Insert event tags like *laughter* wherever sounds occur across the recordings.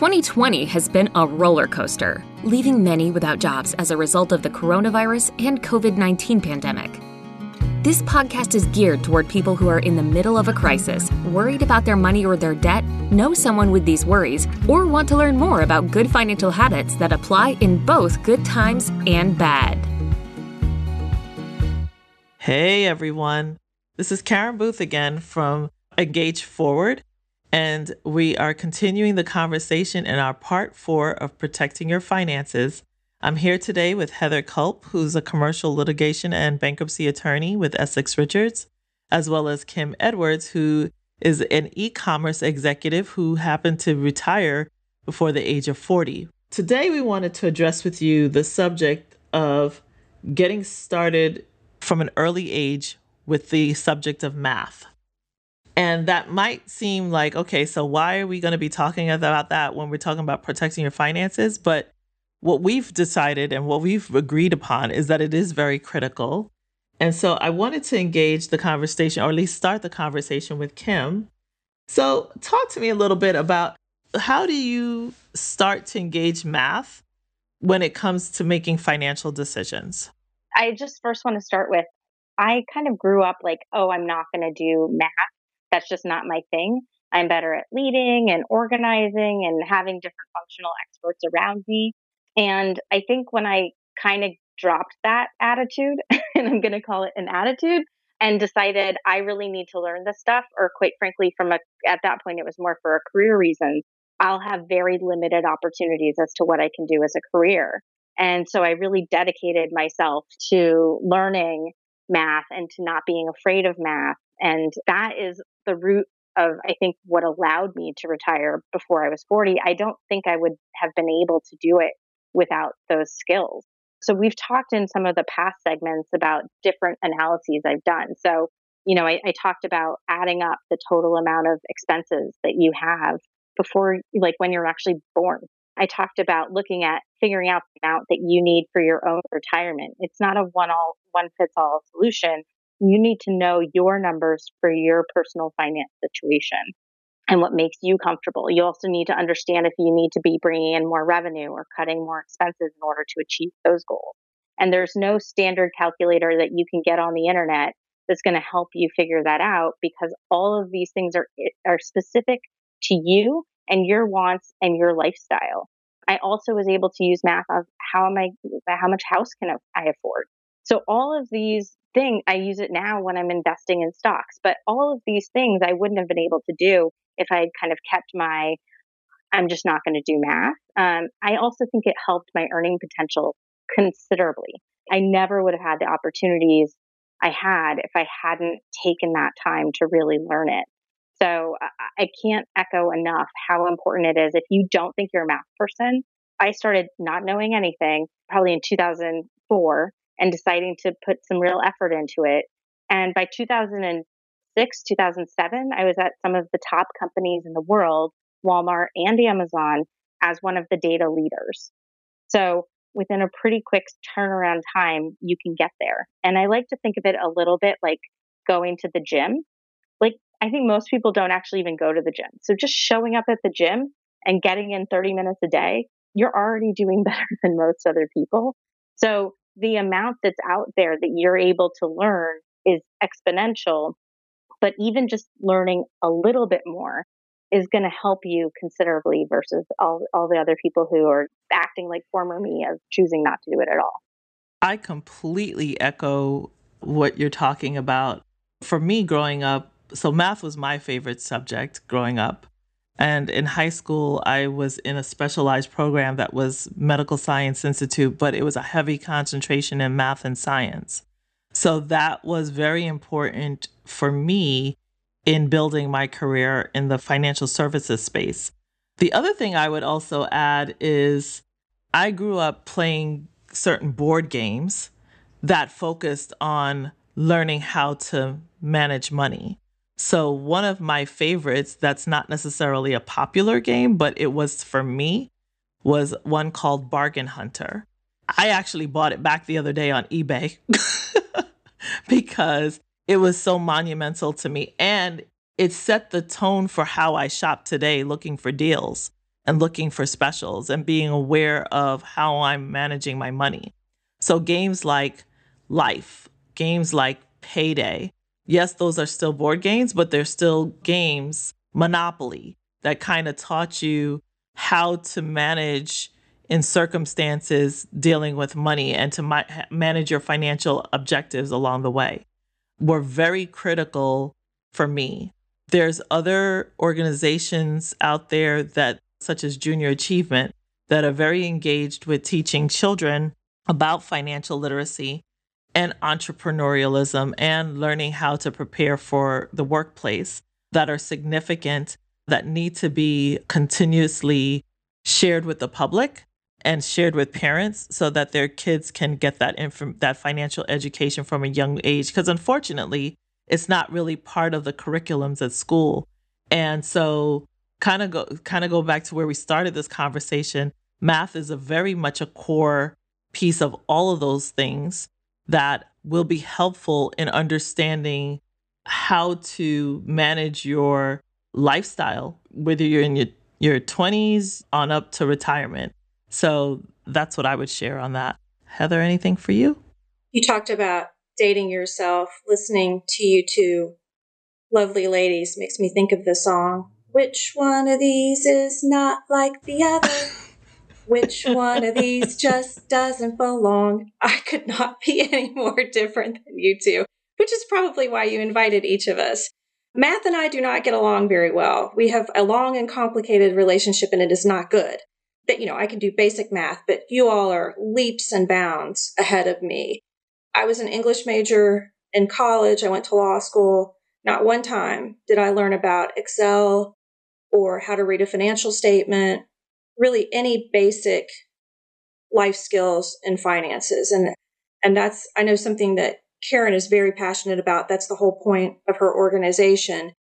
2020 has been a roller coaster, leaving many without jobs as a result of the coronavirus and COVID 19 pandemic. This podcast is geared toward people who are in the middle of a crisis, worried about their money or their debt, know someone with these worries, or want to learn more about good financial habits that apply in both good times and bad. Hey everyone, this is Karen Booth again from Engage Forward, and we are continuing the conversation in our part four of Protecting Your Finances. I'm here today with Heather Culp, who's a commercial litigation and bankruptcy attorney with Essex Richards, as well as Kim Edwards, who is an e commerce executive who happened to retire before the age of 40. Today, we wanted to address with you the subject of getting started from an early age with the subject of math. And that might seem like, okay, so why are we going to be talking about that when we're talking about protecting your finances? But what we've decided and what we've agreed upon is that it is very critical. And so I wanted to engage the conversation, or at least start the conversation with Kim. So, talk to me a little bit about how do you start to engage math when it comes to making financial decisions? I just first want to start with I kind of grew up like, oh, I'm not going to do math. That's just not my thing. I'm better at leading and organizing and having different functional experts around me. And I think when I kind of dropped that attitude, *laughs* and I'm going to call it an attitude, and decided I really need to learn this stuff, or quite frankly, from a, at that point, it was more for a career reason, I'll have very limited opportunities as to what I can do as a career. And so I really dedicated myself to learning math and to not being afraid of math. And that is the root of, I think, what allowed me to retire before I was 40. I don't think I would have been able to do it without those skills. So we've talked in some of the past segments about different analyses I've done. So, you know, I, I talked about adding up the total amount of expenses that you have before, like when you're actually born. I talked about looking at figuring out the amount that you need for your own retirement. It's not a one all one fits all solution. You need to know your numbers for your personal finance situation and what makes you comfortable. You also need to understand if you need to be bringing in more revenue or cutting more expenses in order to achieve those goals. And there's no standard calculator that you can get on the internet that's going to help you figure that out because all of these things are eh, are specific to you and your wants and your lifestyle. I also was able to use math of how am I how much house can I afford. So all of these things I use it now when I'm investing in stocks, but all of these things I wouldn't have been able to do if I had kind of kept my I'm just not going to do math. Um, I also think it helped my earning potential considerably. I never would have had the opportunities I had if I hadn't taken that time to really learn it. So I can't echo enough how important it is. If you don't think you're a math person, I started not knowing anything probably in 2004 and deciding to put some real effort into it. And by 2006, 2007, I was at some of the top companies in the world, Walmart and Amazon, as one of the data leaders. So within a pretty quick turnaround time, you can get there. And I like to think of it a little bit like going to the gym. Like I think most people don't actually even go to the gym. So just showing up at the gym and getting in 30 minutes a day, you're already doing *laughs* better than most other people. So the amount that's out there that you're able to learn is exponential. But even just learning a little bit more is going to help you considerably versus all, all the other people who are acting like former me of choosing not to do it at all. I completely echo what you're talking about. For me, growing up, so math was my favorite subject growing up. And in high school, I was in a specialized program that was Medical Science Institute, but it was a heavy concentration in math and science. So that was very important for me in building my career in the financial services space. The other thing I would also add is I grew up playing certain board games that focused on learning how to manage money. So, one of my favorites that's not necessarily a popular game, but it was for me, was one called Bargain Hunter. I actually bought it back the other day on eBay *laughs* because it was so monumental to me and it set the tone for how I shop today looking for deals. and looking for specials and being aware of how I'm managing my money. So games like Life, games like Payday, yes, those are still board games, but they're still games, Monopoly, that kind of taught you how to manage in circumstances dealing with money and to ma- manage your financial objectives along the way were very critical for me. There's other organizations out there that such as Junior Achievement that are very engaged with teaching children about financial literacy and entrepreneurialism and learning how to prepare for the workplace that are significant that need to be continuously shared with the public and shared with parents so that their kids can get that inf- that financial education from a young age. Because unfortunately it's not really part of the curriculums at school. And so kind of go kind of go back to where we started this conversation math is a very much a core piece of all of those things that will be helpful in understanding how to manage your lifestyle whether you're in your your 20s on up to retirement so that's what I would share on that. Heather, anything for you? You talked about dating yourself, listening to you two lovely ladies makes me think of the song. Which one of these is not like the other? *laughs* Which one of these just doesn't belong? I could not be *laughs* any more different than you two, which is probably why you invited each of us. Math and I do not get along very well. We have a long and complicated relationship, and it is not good that, you know, I can do basic math, but you all are leaps and bounds ahead of me. I was an English major in college. I went to law school. Not one time did I learn about Excel or how to read a financial statement, really any basic life skills and finances. And, and that's, I know something that Karen is very passionate about. That's the whole point of her organization.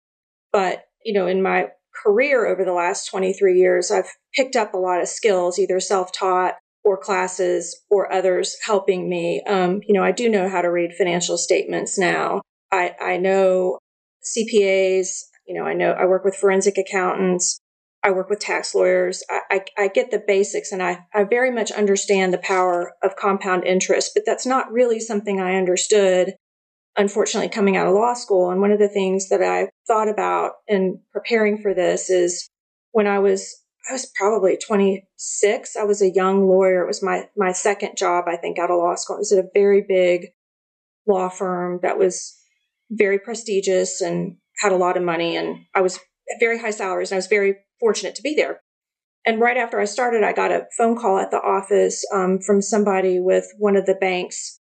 But, you know, in my career over the last 23 years, I've picked up a lot of skills, either self taught or classes or others helping me. Um, you know, I do know how to read financial statements now. I, I know CPAs, you know, I know I work with forensic accountants. I work with tax lawyers. I, I, I get the basics and I, I very much understand the power of compound interest, but that's not really something I understood unfortunately coming out of law school. And one of the things that I thought about in preparing for this is when I was I was probably 26. I was a young lawyer. It was my my second job, I think, out of law school. It was at a very big law firm that was very prestigious and had a lot of money. And I was very high salaries, and I was very fortunate to be there. And right after I started, I got a phone call at the office um, from somebody with one of the bank's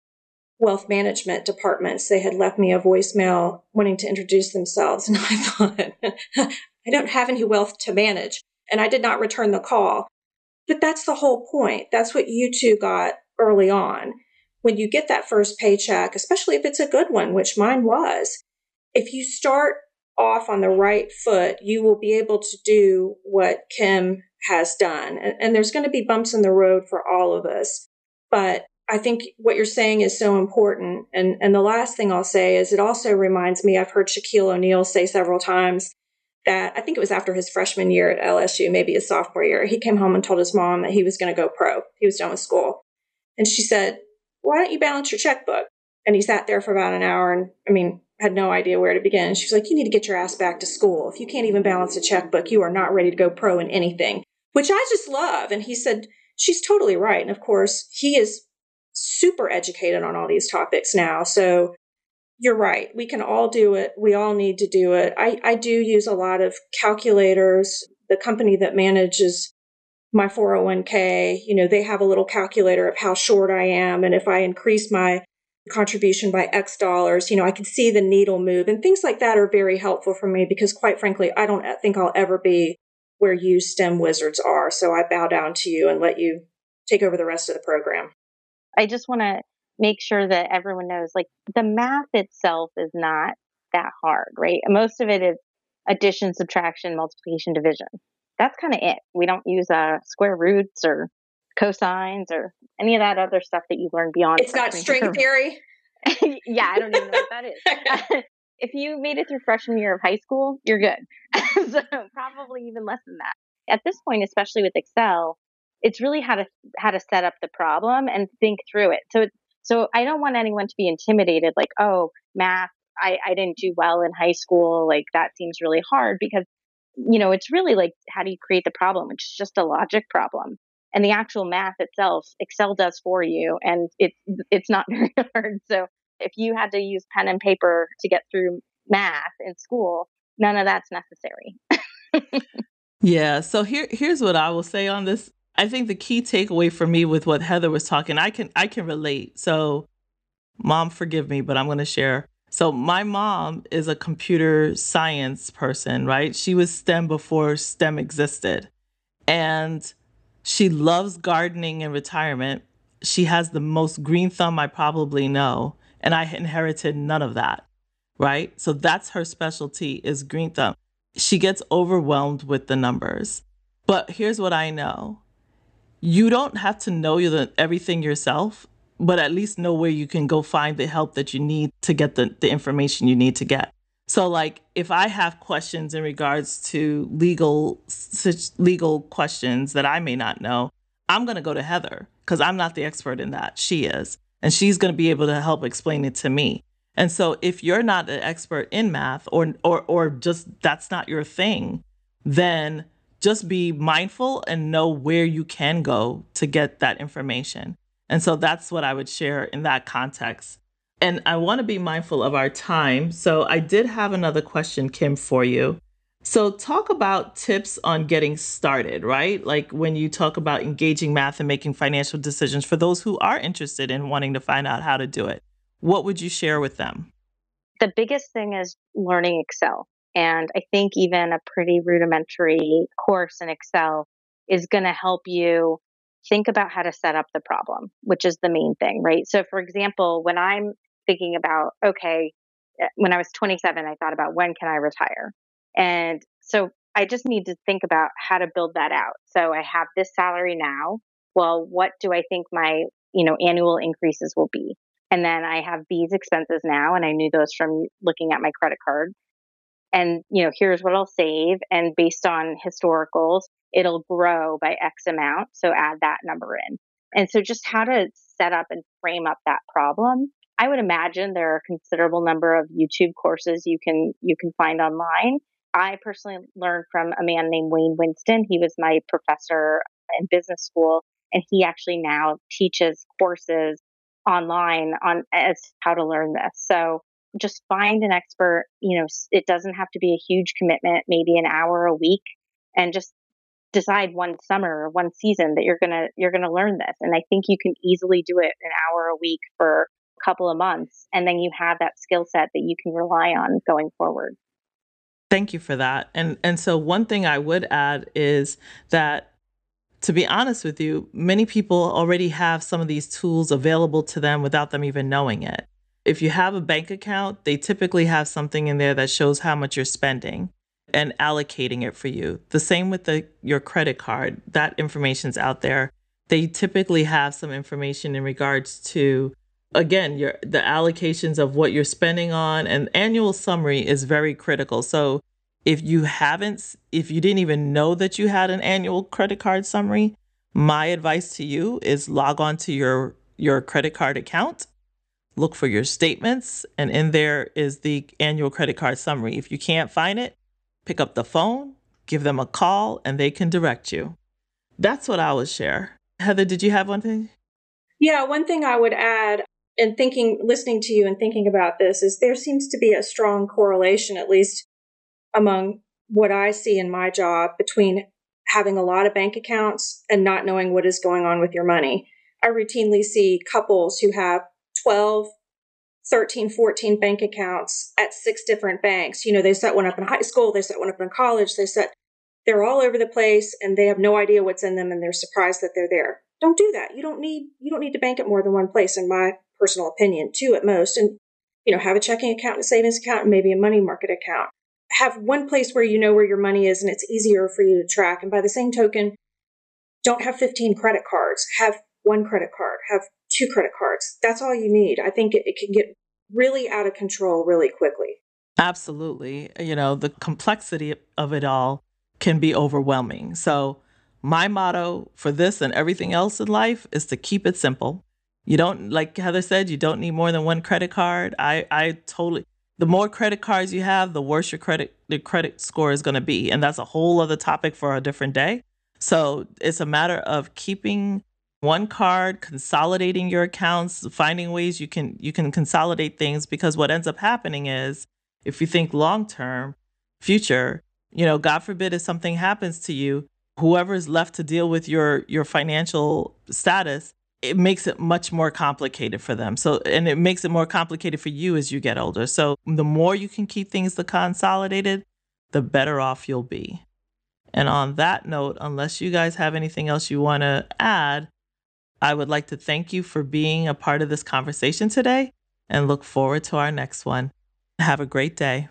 wealth management departments. They had left me a voicemail wanting to introduce themselves. *laughs* And I thought, *laughs* I don't have any wealth to manage. And I did not return the call. But that's the whole point. That's what you two got early on. When you get that first paycheck, especially if it's a good one, which mine was, if you start off on the right foot, you will be able to do what Kim has done. And, and there's going to be bumps in the road for all of us. But I think what you're saying is so important. And, and the last thing I'll say is it also reminds me, I've heard Shaquille O'Neal say several times that I think it was after his freshman year at LSU, maybe his sophomore year, he came home and told his mom that he was going to go pro. He was done with school. And she said, Why don't you balance your checkbook? And he sat there for about an hour and, I mean, had no idea where to begin. She was like, You need to get your ass back to school. If you can't even balance a checkbook, you are not ready to go pro in anything, which I just love. And he said, She's totally right. And of course, he is super educated on all these topics now. So you're right. We can all do it. We all need to do it. I, I do use a lot of calculators. The company that manages my 401k, you know, they have a little calculator of how short I am. And if I increase my contribution by X dollars, you know, I can see the needle move and things like that are very helpful for me because quite frankly, I don't think I'll ever be where you STEM wizards are. So I bow down to you and let you take over the rest of the program. I just want to make sure that everyone knows like the math itself is not that hard, right? Most of it is addition, subtraction, multiplication, division. That's kind of it. We don't use uh, square roots or cosines or any of that other stuff that you learn beyond. It's not string theory. *laughs* yeah, I don't even know what that is. *laughs* if you made it through freshman year of high school, you're good. *laughs* so probably even less than that. at this point, especially with Excel, it's really how to how to set up the problem and think through it. So so I don't want anyone to be intimidated, like, oh, math, I, I didn't do well in high school, like that seems really hard because you know, it's really like how do you create the problem, which is just a logic problem. And the actual math itself, Excel does for you, and it's it's not *laughs* very hard. So if you had to use pen and paper to get through math in school, none of that's necessary. yeah. So here here's what I will say on this. I think the key takeaway for me with what Heather was talking, I can I can relate. So mom, forgive me, but I'm going to share so my mom is a computer science person, right? She was STEM before STEM existed. And she loves gardening in retirement. She has the most green thumb I probably know, and I inherited none of that, right? So that's her specialty is green thumb. She gets overwhelmed with the numbers. But here's what I know. You don't have to know everything yourself but at least know where you can go find the help that you need to get the, the information you need to get. So like if I have questions in regards to legal legal questions that I may not know, I'm going to go to Heather cuz I'm not the expert in that. She is. And she's going to be able to help explain it to me. And so if you're not an expert in math or or or just that's not your thing, then just be mindful and know where you can go to get that information. And so that's what I would share in that context. And I want to be mindful of our time. So I did have another question, Kim, for you. So, talk about tips on getting started, right? Like when you talk about engaging math and making financial decisions for those who are interested in wanting to find out how to do it. What would you share with them? The biggest thing is learning Excel. And I think even a pretty rudimentary course in Excel is going to help you think about how to set up the problem, which is the main thing, right? So, for example, when I'm thinking about, okay, eh, when I was 27, I thought about when can I retire? And so I just need to think about how to build that out. So I have this salary now. Well, what do I think my, you know, annual increases will be? And then I have these expenses now, and I knew those from looking at my credit card. And, you know, here's what I'll save. And based on historicals, it'll grow by X amount. So add that number in. And so just how to set up and frame up that problem. I would imagine there are a considerable number of YouTube courses you can you can find online. I personally learned from a man named Wayne Winston. He was my professor in business school and he actually now teaches courses online on as how to learn this. So just find an expert, you know, it doesn't have to be a huge commitment, maybe an hour a week and just decide one summer or one season that you're to you're to learn this and i think you can easily do it an hour a week for couple of months and then you have that skill set that you can rely on going forward thank you for that and and so one thing i would add is that to be honest with you many people already have some of these tools available to them without them even knowing it if you have a bank account they typically have something in there that shows how much you're spending and allocating it for you. The same with the your credit card. That information's out there. They typically have some information in regards to again, your the allocations of what you're spending on and annual summary is very critical. So if you haven't if you didn't even know that you had an annual credit card summary, my advice to you is log on to your your credit card account look for your statements and in there is the annual credit card summary if you can't find it pick up the phone, give them a call, and they can direct you. That's what I would share. Heather, did you have one thing? Yeah, one thing I would add in thinking, listening to you and thinking about this is there seems to be a strong correlation, at least among what I see in my job, between having a lot of bank accounts and not knowing what is going on with your money. I routinely see couples who have 12 13, 14 bank accounts at six different banks. You know, they set one up in high school, they set one up in college, they set, they're all over the place and they have no idea what's in them and they're surprised that they're there. Don't do that. You don't need, you don't need to bank at more than one place, in my personal opinion, two at most. And, you know, have a checking account, a savings account, and maybe a money market account. Have one place where you know where your money is and it's easier for you to track. And by the same token, don't have 15 credit cards. Have one credit card, have two credit cards. That's all you need. I think it, it can get really out of control really quickly. Absolutely. You know, the complexity of it all can be overwhelming. So, my motto for this and everything else in life is to keep it simple. You don't, like Heather said, you don't need more than one credit card. I, I totally, the more credit cards you have, the worse your credit, the credit score is going to be. And that's a whole other topic for a different day. So it's a matter of keeping one card, consolidating your accounts, finding ways you can, you can consolidate things because what ends up happening is if you think long term, future, you know, God forbid if something happens to you, whoever is left to deal with your your financial status, it makes it much more complicated for them. So and it makes it more complicated for you as you get older. So the more you can keep things consolidated, the better off you'll be. And on that note, unless you guys have anything else you want to add, I would like to thank you for being a part of this conversation today and look forward to our next one. Have a great day.